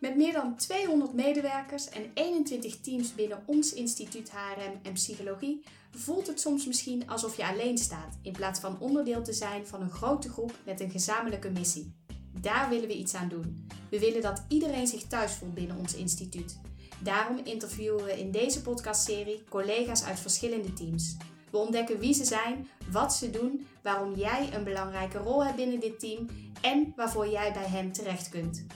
Met meer dan 200 medewerkers en 21 teams binnen ons instituut HRM en Psychologie voelt het soms misschien alsof je alleen staat in plaats van onderdeel te zijn van een grote groep met een gezamenlijke missie. Daar willen we iets aan doen. We willen dat iedereen zich thuis voelt binnen ons instituut. Daarom interviewen we in deze podcastserie collega's uit verschillende teams. We ontdekken wie ze zijn, wat ze doen, waarom jij een belangrijke rol hebt binnen dit team en waarvoor jij bij hen terecht kunt.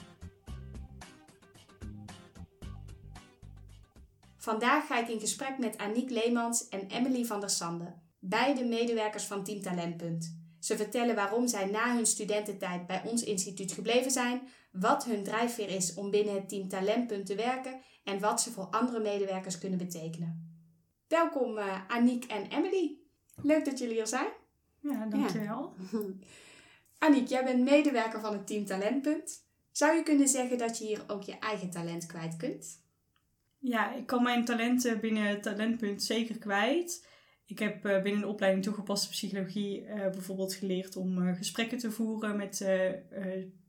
Vandaag ga ik in gesprek met Aniek Leemans en Emily van der Sande, beide medewerkers van Team Talentpunt. Ze vertellen waarom zij na hun studententijd bij ons instituut gebleven zijn, wat hun drijfveer is om binnen het Team Talentpunt te werken en wat ze voor andere medewerkers kunnen betekenen. Welkom uh, Aniek en Emily. Leuk dat jullie er zijn. Ja, dankjewel. Ja. Aniek, jij bent medewerker van het Team Talentpunt. Zou je kunnen zeggen dat je hier ook je eigen talent kwijt kunt? Ja, ik kan mijn talenten binnen het talentpunt zeker kwijt. Ik heb eh, binnen de opleiding toegepaste psychologie uh, bijvoorbeeld geleerd om uh, gesprekken te voeren met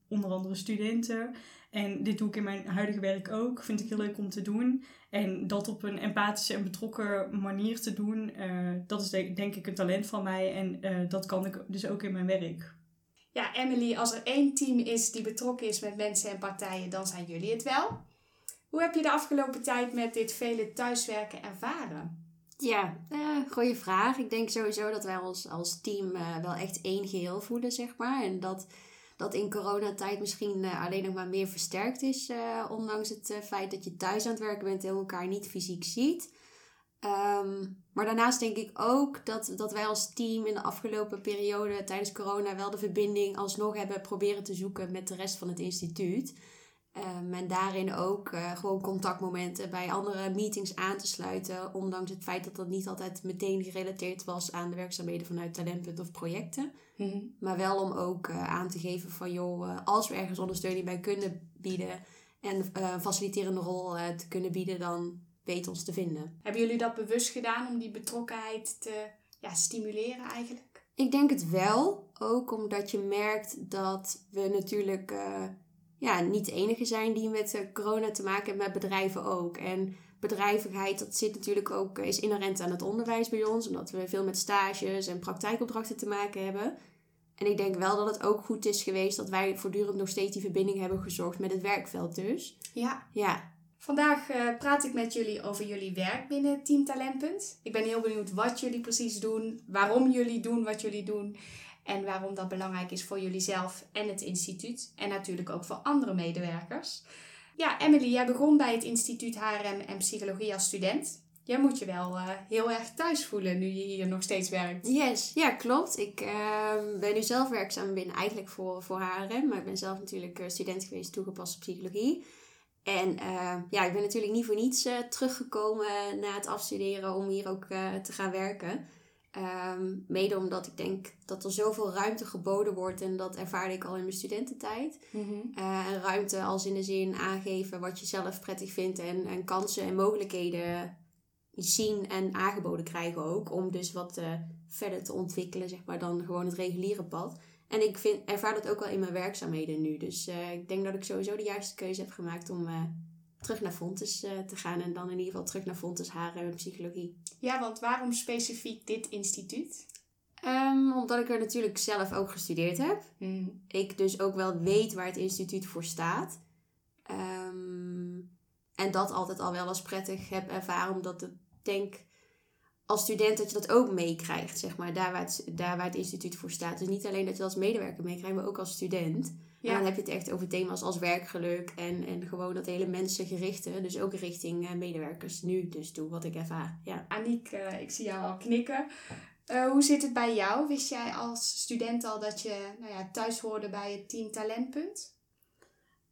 onder andere studenten. En dit doe ik in mijn huidige werk ook. Vind ik heel leuk om te doen. En dat op een empathische en betrokken manier te doen, dat is denk ik een talent van mij. En dat kan ik dus ook in mijn werk. Ja, Emily, als er één team is die betrokken is met mensen en partijen, dan zijn jullie het wel. Hoe heb je de afgelopen tijd met dit vele thuiswerken ervaren? Ja, uh, goede vraag. Ik denk sowieso dat wij ons als team uh, wel echt één geheel voelen, zeg maar. En dat dat in coronatijd misschien uh, alleen nog maar meer versterkt is. ondanks het feit dat je thuis aan het werken bent en elkaar niet fysiek ziet. Um, maar daarnaast denk ik ook dat, dat wij als team in de afgelopen periode tijdens corona wel de verbinding alsnog hebben proberen te zoeken met de rest van het instituut. Um, en daarin ook uh, gewoon contactmomenten bij andere meetings aan te sluiten. Ondanks het feit dat dat niet altijd meteen gerelateerd was aan de werkzaamheden vanuit talentpunt of projecten. Mhm. Maar wel om ook uh, aan te geven van joh, uh, als we ergens ondersteuning bij kunnen bieden en een faciliterende rol te kunnen bieden, dan weet ons te vinden. Hebben jullie dat bewust gedaan om die betrokkenheid te ja, stimuleren eigenlijk? Ik denk het wel. Ook omdat je merkt dat we natuurlijk ja, niet de enige zijn die met eh, corona te maken hebben, met bedrijven ook. En bedrijvigheid, dat zit natuurlijk ook, is inherent aan het onderwijs bij ons, omdat we veel met stages en praktijkopdrachten te maken hebben. En ik denk wel dat het ook goed is geweest dat wij voortdurend nog steeds die verbinding hebben gezorgd met het werkveld dus. Ja. Ja. Vandaag uh, praat ik met jullie over jullie werk binnen Team Talentpunt. Ik ben heel benieuwd wat jullie precies doen, waarom jullie doen wat jullie doen en waarom dat belangrijk is voor jullie zelf en het instituut. En natuurlijk ook voor andere medewerkers. Ja, Emily, jij begon bij het instituut HRM en Psychologie als student. Jij moet je wel uh, heel erg thuis voelen nu je hier nog steeds werkt. Yes, ja, klopt. Ik uh, ben nu zelf werkzaam binnen eigenlijk voor, voor HRM. Maar ik ben zelf natuurlijk eh, student geweest toegepaste psychologie. En uh, ja, ik ben natuurlijk niet voor niets teruggekomen na het afstuderen om hier ook te gaan werken. Um, mede omdat ik denk dat er zoveel ruimte geboden wordt. En dat ervaarde ik al in mijn studententijd. Mm ruimte als in de zin aangeven wat je zelf prettig vindt. En, en kansen en mogelijkheden zien en aangeboden krijgen ook. Om dus wat uh, verder te ontwikkelen, zeg maar, dan gewoon het reguliere pad. En ik vind, ervaar dat ook wel in mijn werkzaamheden nu. Dus uh, ik denk dat ik sowieso de juiste keuze heb gemaakt om terug naar Fontes uh, te gaan. En dan in ieder geval terug naar Fontes en Psychologie. Ja, want waarom specifiek dit instituut? Um, omdat ik er natuurlijk zelf ook gestudeerd heb. Hmm. Ik dus ook wel weet waar het instituut voor staat. Um, en dat altijd al wel als prettig heb ervaren. Omdat ik denk als student dat je dat ook meekrijgt, zeg maar. Daar waar, het, daar waar het instituut voor staat. Dus niet alleen dat je dat als medewerker meekrijgt, maar ook als student. Ja. En dan heb je het echt over thema's als werkgeluk en, en gewoon dat hele mensengerichte. Dus ook richting uh, medewerkers nu dus doe wat ik ervaar. Ja. Aniek, ik zie jou al knikken. Uh, hoe zit het bij jou? Wist jij als student al dat je nou ja, thuis hoorde bij het team Talentpunt?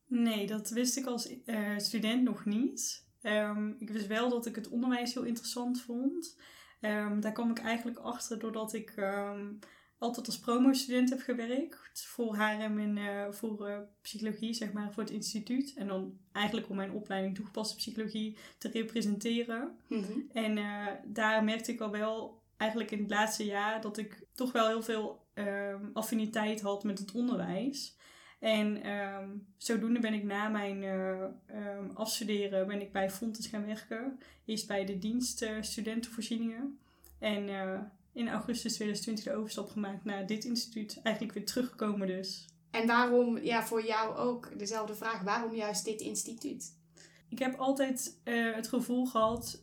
Nee, dat wist ik als student nog niet. Um, ik wist wel dat ik het onderwijs heel interessant vond. Um, daar kwam ik eigenlijk achter doordat ik um, altijd als promo-student heb gewerkt. Voor HRM en uh, voor uh, psychologie, zeg maar, voor het instituut. En dan eigenlijk om mijn opleiding toegepaste psychologie te representeren. Mm -hmm. En uh, daar merkte ik al wel, eigenlijk in het laatste jaar, dat ik toch wel heel veel um, affiniteit had met het onderwijs. En ehm, zodoende ben ik na mijn uh, um, afstuderen ben ik bij Fontes gaan werken. Eerst bij de dienst uh, studentenvoorzieningen. En uh, in augustus 2020 de overstap gemaakt naar dit instituut. Eigenlijk weer teruggekomen dus. En waarom, ja, voor jou ook dezelfde vraag, waarom juist dit instituut? Ik heb altijd het gevoel gehad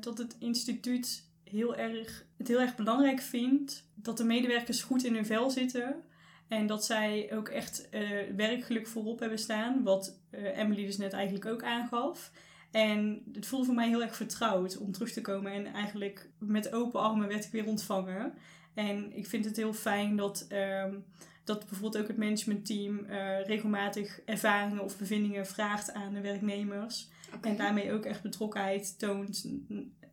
dat het instituut heel erg, het heel erg belangrijk vindt dat de medewerkers goed in hun vel zitten. En dat zij ook echt uh, werkgeluk voorop hebben staan. Wat Emily dus net eigenlijk ook aangaf. En het voelde voor mij heel erg vertrouwd om terug te komen. En eigenlijk met open armen werd ik weer ontvangen. En ik vind het heel fijn dat, um, dat bijvoorbeeld ook het managementteam uh, regelmatig ervaringen of bevindingen vraagt aan de werknemers. Okay. En daarmee ook echt betrokkenheid toont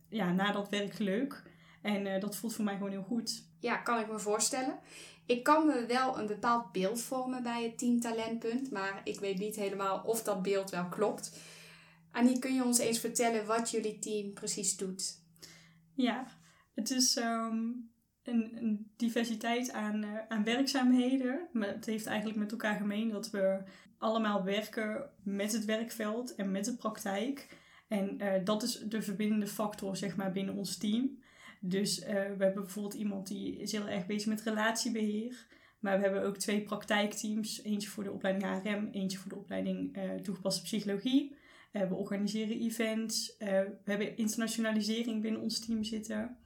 ja, na dat werkgeluk. En dat voelt voor mij gewoon heel goed. Ja, kan ik me voorstellen. Ik kan me wel een bepaald beeld vormen bij het team Talentpunt, maar ik weet niet helemaal of dat beeld wel klopt. Annie, kun je ons eens vertellen wat jullie team precies doet? Ja, het is um, een, een, diversiteit aan, uh, aan werkzaamheden. Maar het heeft eigenlijk met elkaar gemeen dat we allemaal werken met het werkveld en met de praktijk. En uh, dat is de verbindende factor zeg maar, binnen ons team. Dus uh, we hebben bijvoorbeeld iemand die is heel erg bezig met relatiebeheer. Maar we hebben ook twee praktijkteams. Eentje voor de opleiding HRM, eentje voor de opleiding toegepaste psychologie. Uh, we organiseren events. we hebben internationalisering binnen ons team zitten.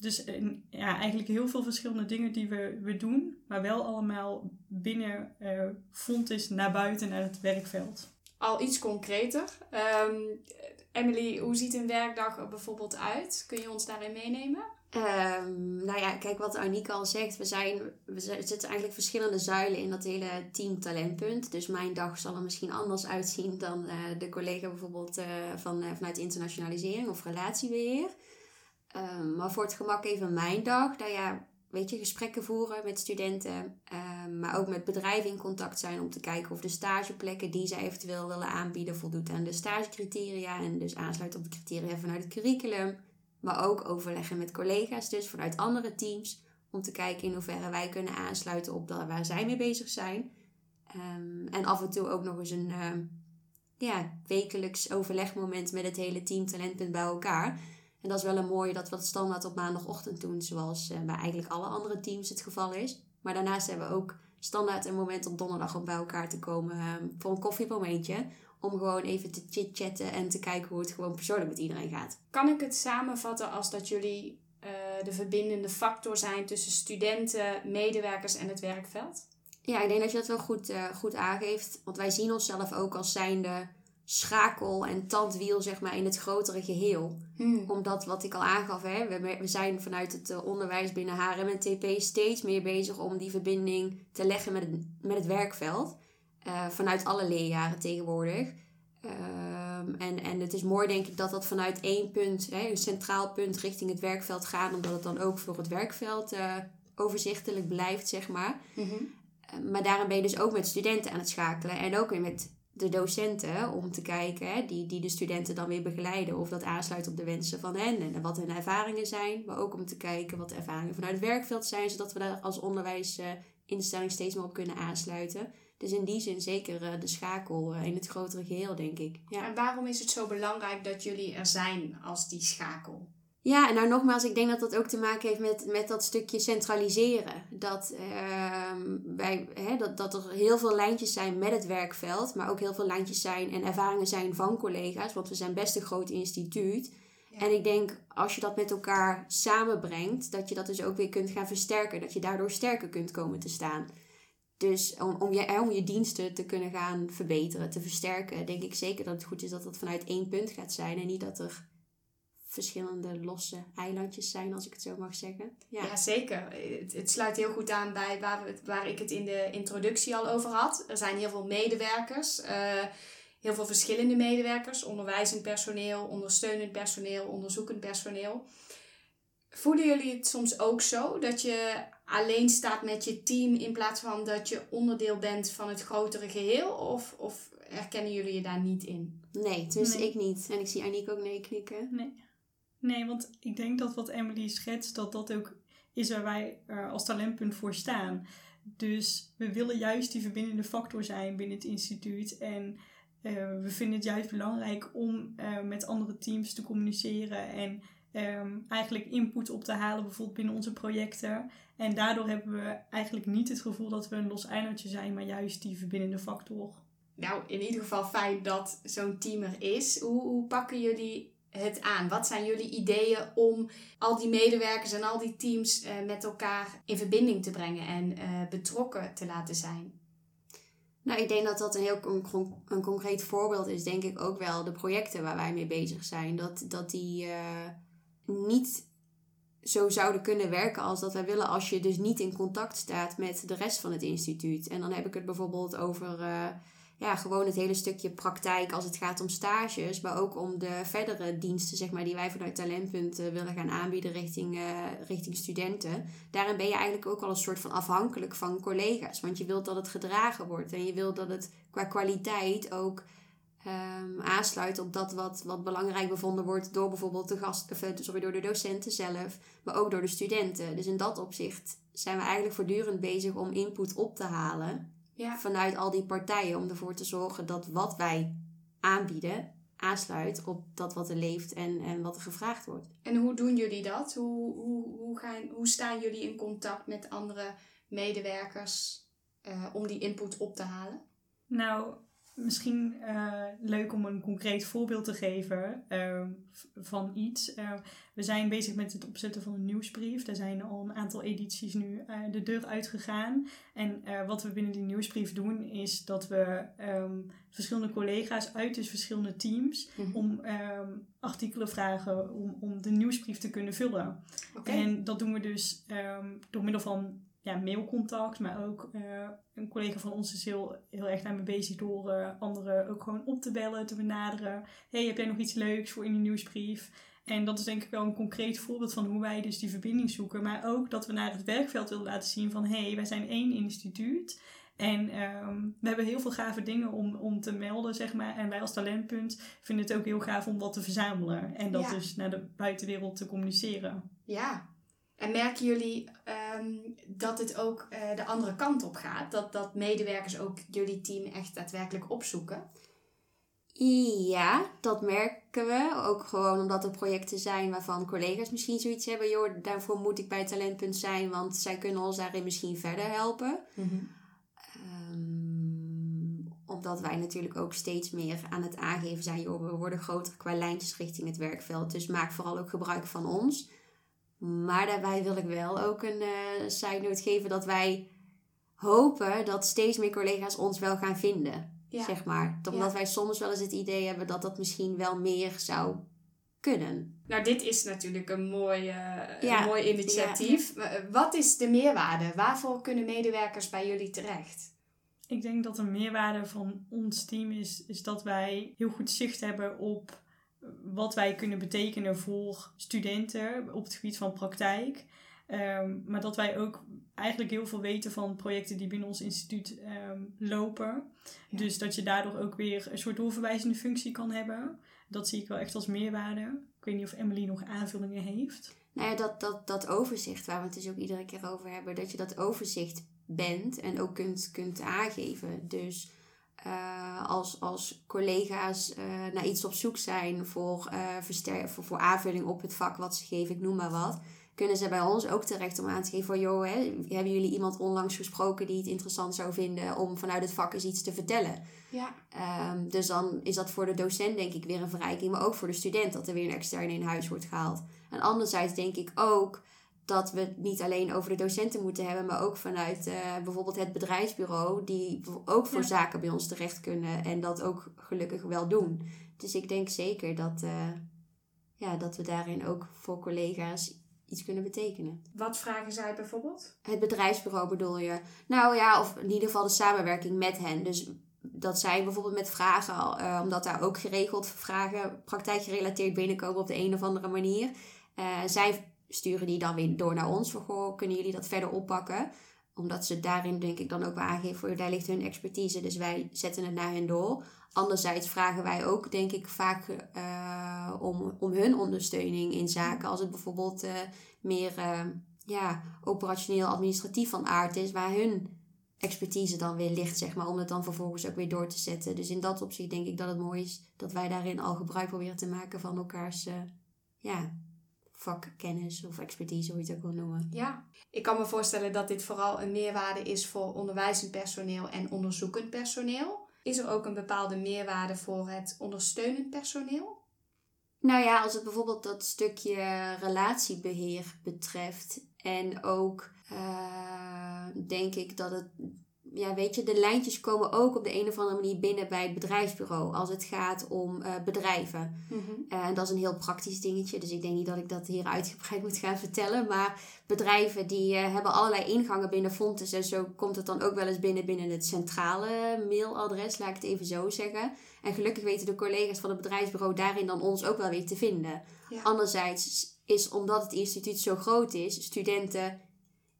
Dus ja, eigenlijk heel veel verschillende dingen die we, we doen. Maar wel allemaal binnen Fontis naar buiten, naar het werkveld. Al iets concreter. Um, Emily, hoe ziet een werkdag er bijvoorbeeld uit? Kun je ons daarin meenemen? Um, nou ja, kijk wat Annika al zegt. We, zijn, we zitten eigenlijk verschillende zuilen in dat hele team talentpunt. Dus mijn dag zal er misschien anders uitzien dan uh, de collega bijvoorbeeld uh, van, uh, vanuit internationalisering of relatiebeheer. Um, maar voor het gemak even mijn dag. Nou ja, weet je, gesprekken voeren met studenten. Um, maar ook met bedrijven in contact zijn om te kijken of de stageplekken die zij eventueel willen aanbieden voldoet aan de stagecriteria. En dus aansluit op de criteria vanuit het curriculum. Maar ook overleggen met collega's, dus vanuit andere teams. Om te kijken in hoeverre wij kunnen aansluiten op dat waar zij mee bezig zijn. Um, en af en toe ook nog eens een um, ja, wekelijks overlegmoment met het hele team Talentpunt bij elkaar. En dat is wel een mooie dat we het standaard op maandagochtend doen, zoals uh, bij eigenlijk alle andere teams het geval is. Maar daarnaast hebben we ook standaard een moment op donderdag om bij elkaar te komen um, voor een koffiemomentje. Om gewoon even te chit-chatten en te kijken hoe het gewoon persoonlijk met iedereen gaat. Kan ik het samenvatten als dat jullie uh, de verbindende factor zijn tussen studenten, medewerkers en het werkveld? Ja, ik denk dat je dat wel goed, uh, goed aangeeft. Want wij zien onszelf ook als zijnde schakel en tandwiel zeg maar, in het grotere geheel. Hmm. Omdat wat ik al aangaf, hè, we, we zijn vanuit het uh, onderwijs binnen HRM en TP steeds meer bezig om die verbinding te leggen met het, met het werkveld. Uh, vanuit alle leerjaren tegenwoordig. Um, en, en het is mooi denk ik dat dat vanuit één punt, hè, een centraal punt richting het werkveld gaat. Omdat het dan ook voor het werkveld uh, overzichtelijk blijft, zeg maar. Mm -hmm. maar daarom ben je dus ook met studenten aan het schakelen. En ook weer met de docenten om te kijken, hè, die, die de studenten dan weer begeleiden, of dat aansluit op de wensen van hen en wat hun ervaringen zijn. Maar ook om te kijken wat de ervaringen vanuit het werkveld zijn, zodat we daar als onderwijsinstelling steeds meer op kunnen aansluiten. Dus in die zin zeker uh, de schakel uh, in het grotere geheel, denk ik. Ja. En waarom is het zo belangrijk dat jullie er zijn als die schakel? Ja, en nou nogmaals, ik denk dat dat ook te maken heeft met, met dat stukje centraliseren. Dat, uh, wij, hè, dat, dat er heel veel lijntjes zijn met het werkveld, maar ook heel veel lijntjes zijn en ervaringen zijn van collega's, want we zijn best een groot instituut. Ja. En ik denk, als je dat met elkaar samenbrengt, dat je dat dus ook weer kunt gaan versterken. Dat je daardoor sterker kunt komen te staan. Dus om, om, je, om je diensten te kunnen gaan verbeteren, te versterken, denk ik zeker dat het goed is dat dat vanuit één punt gaat zijn. En niet dat er verschillende losse eilandjes zijn, als ik het zo mag zeggen. Ja, ja zeker. Het, het, sluit heel goed aan bij waar, waar ik het in de introductie al over had. Er zijn heel veel medewerkers, uh, heel veel verschillende medewerkers, onderwijzend personeel, ondersteunend personeel, onderzoekend personeel. Voelen jullie het soms ook zo dat je alleen staat met je team in plaats van dat je onderdeel bent van het grotere geheel? Of, of herkennen jullie je daar niet in? Nee, dus nee. ik niet. En ik zie Aniek ook nee knikken. Nee. Nee, want ik denk dat wat Emily schetst, dat dat ook is waar wij uh, als talentpunt voor staan. Dus we willen juist die verbindende factor zijn binnen het instituut. En uh, we vinden het juist belangrijk om uh, met andere teams te communiceren en um, eigenlijk input op te halen, bijvoorbeeld binnen onze projecten. En daardoor hebben we eigenlijk niet het gevoel dat we een los eilandje zijn, maar juist die verbindende factor. Nou, in ieder geval fijn dat zo'n team er is. Hoe, hoe pakken jullie het aan? Wat zijn jullie ideeën om al die medewerkers en al die teams uh, met elkaar in verbinding te brengen en uh, betrokken te laten zijn? Nou, ik denk dat dat een heel een, een concreet voorbeeld is, denk ik ook wel de projecten waar wij mee bezig zijn. Dat, dat die uh, niet zo zouden kunnen werken als dat wij willen als je dus niet in contact staat met de rest van het instituut. En dan heb ik het bijvoorbeeld over uh, ja, gewoon het hele stukje praktijk als het gaat om stages, maar ook om de verdere diensten zeg maar, die wij vanuit Talentpunt uh, willen gaan aanbieden richting, uh, richting studenten. Daarin ben je eigenlijk ook al een soort van afhankelijk van collega's, want je wilt dat het gedragen wordt en je wilt dat het qua kwaliteit ook um, aansluit op dat wat, wat belangrijk bevonden wordt door bijvoorbeeld de gast, of, eh, sorry, door de docenten zelf, maar ook door de studenten. Dus in dat opzicht zijn we eigenlijk voortdurend bezig om input op te halen ja. vanuit al die partijen. Om ervoor te zorgen dat wat wij aanbieden aansluit op dat wat er leeft en, en wat er gevraagd wordt. En hoe doen jullie dat? Hoe, hoe, hoe, gaan, hoe staan jullie in contact met andere medewerkers uh, om die input op te halen? Nou, misschien uh, leuk om een concreet voorbeeld te geven uh, van iets. Uh, we zijn bezig met het opzetten van een nieuwsbrief. Er zijn al een aantal edities nu de deur uitgegaan. En wat we binnen die nieuwsbrief doen is dat we um, verschillende collega's uit dus verschillende teams mm -hmm. om um, artikelen vragen om, om de nieuwsbrief te kunnen vullen. Okay. En dat doen we dus um, door middel van ja, mailcontact, maar ook uh, een collega van ons is heel, heel erg daarmee bezig door uh, anderen ook gewoon op te bellen, te benaderen. hey, heb jij nog iets leuks voor in die nieuwsbrief? En dat is denk ik wel een concreet voorbeeld van hoe wij dus die verbinding zoeken. Maar ook dat we naar het werkveld willen laten zien van hé, hey, wij zijn één instituut. En um, we hebben heel veel gave dingen om, om te melden, zeg maar. En wij als talentpunt vinden het ook heel gaaf om dat te verzamelen. En dat ja. dus naar de buitenwereld te communiceren. Ja, en merken jullie um, dat het ook uh, de andere kant op gaat? Dat, dat medewerkers ook jullie team echt daadwerkelijk opzoeken? Ja, dat merken we. Ook gewoon omdat er projecten zijn waarvan collega's misschien zoiets hebben. Joh, daarvoor moet ik bij Talentpunt zijn, want zij kunnen ons daarin misschien verder helpen. Mm -hmm. um, omdat wij natuurlijk ook steeds meer aan het aangeven zijn. Joh, we worden groter qua lijntjes richting het werkveld. Dus maak vooral ook gebruik van ons. Maar daarbij wil ik wel ook een uh, side note geven dat wij hopen dat steeds meer collega's ons wel gaan vinden. Ja. Zeg maar. Omdat ja. wij soms wel eens het idee hebben dat dat misschien wel meer zou kunnen. Nou, dit is natuurlijk een mooi, uh, ja. een mooi initiatief. Wat is de meerwaarde? Waarvoor kunnen medewerkers bij jullie terecht? Ik denk dat de meerwaarde van ons team is, is dat wij heel goed zicht hebben op wat wij kunnen betekenen voor studenten op het gebied van praktijk. Um, maar dat wij ook eigenlijk heel veel weten van projecten die binnen ons instituut um, lopen. Ja. Dus dat je daardoor ook weer een soort doorverwijzende functie kan hebben. Dat zie ik wel echt als meerwaarde. Ik weet niet of Emily nog aanvullingen heeft. Nou ja, dat, dat, dat overzicht waar we het dus ook iedere keer over hebben. Dat je dat overzicht bent en ook kunt, kunt aangeven. Dus uh, als, als collega's uh, naar iets op zoek zijn voor, uh, verster- voor, voor aanvulling op het vak wat ze geven, ik noem maar wat, kunnen ze bij ons ook terecht om aan te geven van, joh, hè, hebben jullie iemand onlangs gesproken die het interessant zou vinden om vanuit het vak eens iets te vertellen? Ja. Um, dus dan is dat voor de docent denk ik weer een verrijking, maar ook voor de student dat er weer een externe in huis wordt gehaald. En anderzijds denk ik ook dat we het niet alleen over de docenten moeten hebben, maar ook vanuit uh, bijvoorbeeld het bedrijfsbureau, die ook voor ja. zaken bij ons terecht kunnen en dat ook gelukkig wel doen. Dus ik denk zeker dat, uh, ja, dat we daarin ook voor collega's iets kunnen betekenen. Wat vragen zij bijvoorbeeld? Het bedrijfsbureau bedoel je? Nou ja, of in ieder geval de samenwerking met hen. Dus dat zij bijvoorbeeld met vragen, uh, omdat daar ook geregeld vragen praktijkgerelateerd binnenkomen op de een of andere manier. Zij sturen die dan weer door naar ons. Van, kunnen jullie dat verder oppakken? Omdat ze daarin denk ik dan ook wel aangeven, voor daar ligt hun expertise. Dus wij zetten het naar hen door. Anderzijds vragen wij ook, denk ik, vaak uh, om, om hun ondersteuning in zaken. Als het bijvoorbeeld uh, meer uh, ja, operationeel administratief van aard is, waar hun expertise dan weer ligt, zeg maar, om het dan vervolgens ook weer door te zetten. Dus in dat opzicht denk ik dat het mooi is dat wij daarin al gebruik proberen te maken van elkaars ja, vakkennis of expertise, hoe je het ook wil noemen. Ja, ik kan me voorstellen dat dit vooral een meerwaarde is voor onderwijzend personeel en onderzoekend personeel. Is er ook een bepaalde meerwaarde voor het ondersteunend personeel? Nou ja, als het bijvoorbeeld dat stukje relatiebeheer betreft en ook uh, denk ik dat het ja, weet je, de lijntjes komen ook op de een of andere manier binnen bij het bedrijfsbureau als het gaat om uh, bedrijven. Mhm. En dat is een heel praktisch dingetje, dus ik denk niet dat ik dat hier uitgebreid moet gaan vertellen. Maar bedrijven die uh, hebben allerlei ingangen binnen Fontes en zo komt het dan ook wel eens binnen binnen het centrale mailadres, laat ik het even zo zeggen. En gelukkig weten de collega's van het bedrijfsbureau daarin dan ons ook wel weer te vinden. Anderzijds is omdat het instituut zo groot is, studenten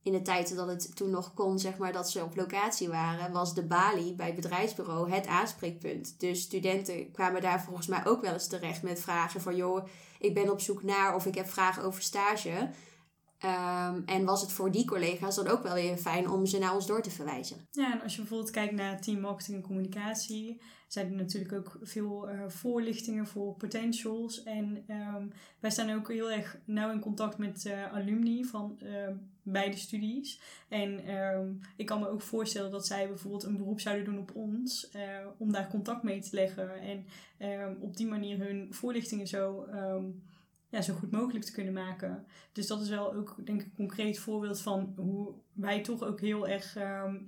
in de tijd dat het toen nog kon, zeg maar, dat ze op locatie waren, was de balie bij het bedrijfsbureau het aanspreekpunt. Dus studenten kwamen daar volgens mij ook wel eens terecht met vragen van, joh, ik ben op zoek naar of ik heb vragen over stage. Ehm, en was het voor die collega's dan ook wel weer fijn om ze naar ons door te verwijzen. Ja, en als je bijvoorbeeld kijkt naar team marketing en communicatie, zijn er natuurlijk ook veel uh, voorlichtingen voor potentials. En um, wij staan ook heel erg nauw in contact met uh, alumni van uh, beide studies. En um, ik kan me ook voorstellen dat zij bijvoorbeeld een beroep zouden doen op ons, uh, om daar contact mee te leggen. En um, op die manier hun voorlichtingen zo ja, zo goed mogelijk te kunnen maken. Dus dat is wel ook, denk ik, een concreet voorbeeld van hoe wij toch ook heel erg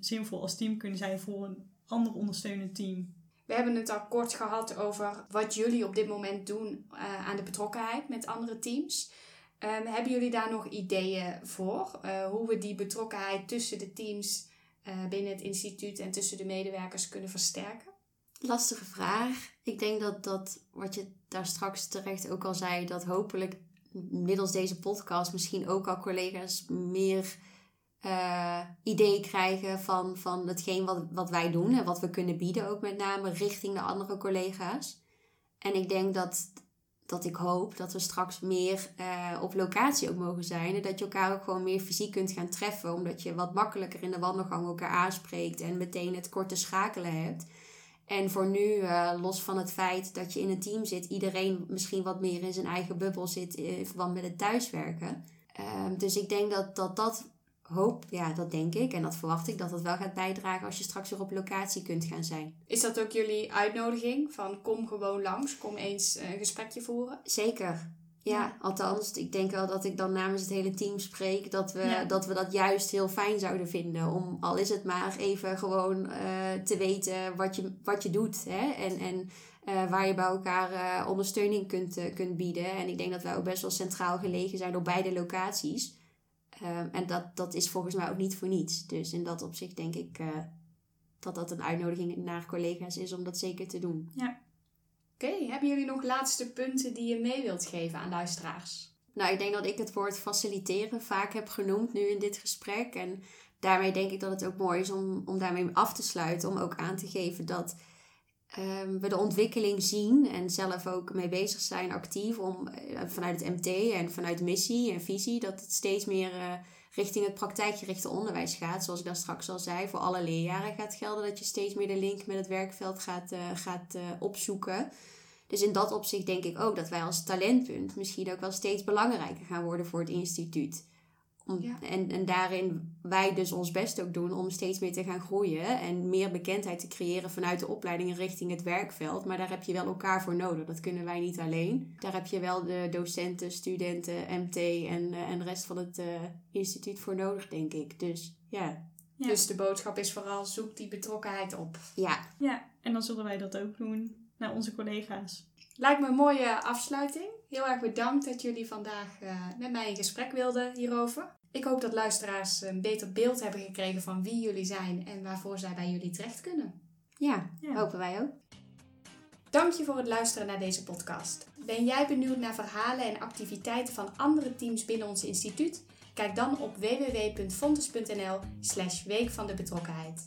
zinvol als team kunnen zijn voor een ander ondersteunend team. We hebben het al kort gehad over wat jullie op dit moment doen uh, aan de betrokkenheid met andere teams. Um, hebben jullie daar nog ideeën voor? Uh, hoe we die betrokkenheid tussen de teams uh, binnen het instituut en tussen de medewerkers kunnen versterken? Lastige vraag. Ik denk dat dat, wat je daar straks terecht ook al zei, dat hopelijk middels deze podcast misschien ook al collega's meer uh, idee krijgen van, van hetgeen wat, wat wij doen en wat we kunnen bieden, ook met name richting de andere collega's. En ik denk dat, dat ik hoop dat we straks meer uh, op locatie ook mogen zijn. En dat je elkaar ook gewoon meer fysiek kunt gaan treffen, omdat je wat makkelijker in de wandelgang elkaar aanspreekt en meteen het korte schakelen hebt. En voor nu, uh, los van het feit dat je in een team zit, iedereen misschien wat meer in zijn eigen bubbel zit in verband met het thuiswerken. Uh, dus ik denk dat, dat dat hoop, ja, dat denk ik en dat verwacht ik, dat dat wel gaat bijdragen als je straks weer op locatie kunt gaan zijn. Is dat ook jullie uitnodiging? Van kom gewoon langs, kom eens een gesprekje voeren? Zeker. Ja, althans, ik denk wel dat ik dan namens het hele team spreek dat we, dat, we dat juist heel fijn zouden vinden. Om al is het maar even gewoon uh, te weten wat je, wat je doet. Hè? En, en uh, waar je bij elkaar uh, ondersteuning kunt, kunt bieden. En ik denk dat wij ook best wel centraal gelegen zijn op beide locaties. Ehm, en dat, dat is volgens mij ook niet voor niets. Dus in dat opzicht denk ik dat dat een uitnodiging naar collega's is om dat zeker te doen. Ja. Oké, hebben jullie nog laatste punten die je mee wilt geven aan luisteraars? Nou, ik denk dat ik het woord faciliteren vaak heb genoemd nu in dit gesprek. En daarmee denk ik dat het ook mooi is om, om daarmee af te sluiten. Om ook aan te geven dat um, we de ontwikkeling zien en zelf ook mee bezig zijn actief. Om uh, vanuit het MT en vanuit missie en visie dat het steeds meer uh, richting het praktijkgerichte onderwijs gaat. Zoals ik daar straks al zei, voor alle leerjaren gaat gelden dat je steeds meer de link met het werkveld gaat, uh, gaat opzoeken. Dus in dat opzicht denk ik ook dat wij als talentpunt misschien ook wel steeds belangrijker gaan worden voor het instituut. Om, en, en daarin wij dus ons best ook doen om steeds meer te gaan groeien en meer bekendheid te creëren vanuit de opleidingen richting het werkveld. Maar daar heb je wel elkaar voor nodig. Dat kunnen wij niet alleen. Daar heb je wel de docenten, studenten, MT en, uh, en de rest van het uh, instituut voor nodig, denk ik. Dus ja. ja. Dus de boodschap is vooral zoek die betrokkenheid op. Ja. Ja, en dan zullen wij dat ook doen naar onze collega's. Lijkt me een mooie afsluiting. Heel erg bedankt dat jullie vandaag uh, met mij in gesprek wilden hierover. Ik hoop dat luisteraars een beter beeld hebben gekregen van wie jullie zijn en waarvoor zij bij jullie terecht kunnen. Ja, ja. hopen wij ook. Dank je voor het luisteren naar deze podcast. Ben jij benieuwd naar verhalen en activiteiten van andere teams binnen ons instituut? Kijk dan op www.fontes.nl/slash week van de betrokkenheid.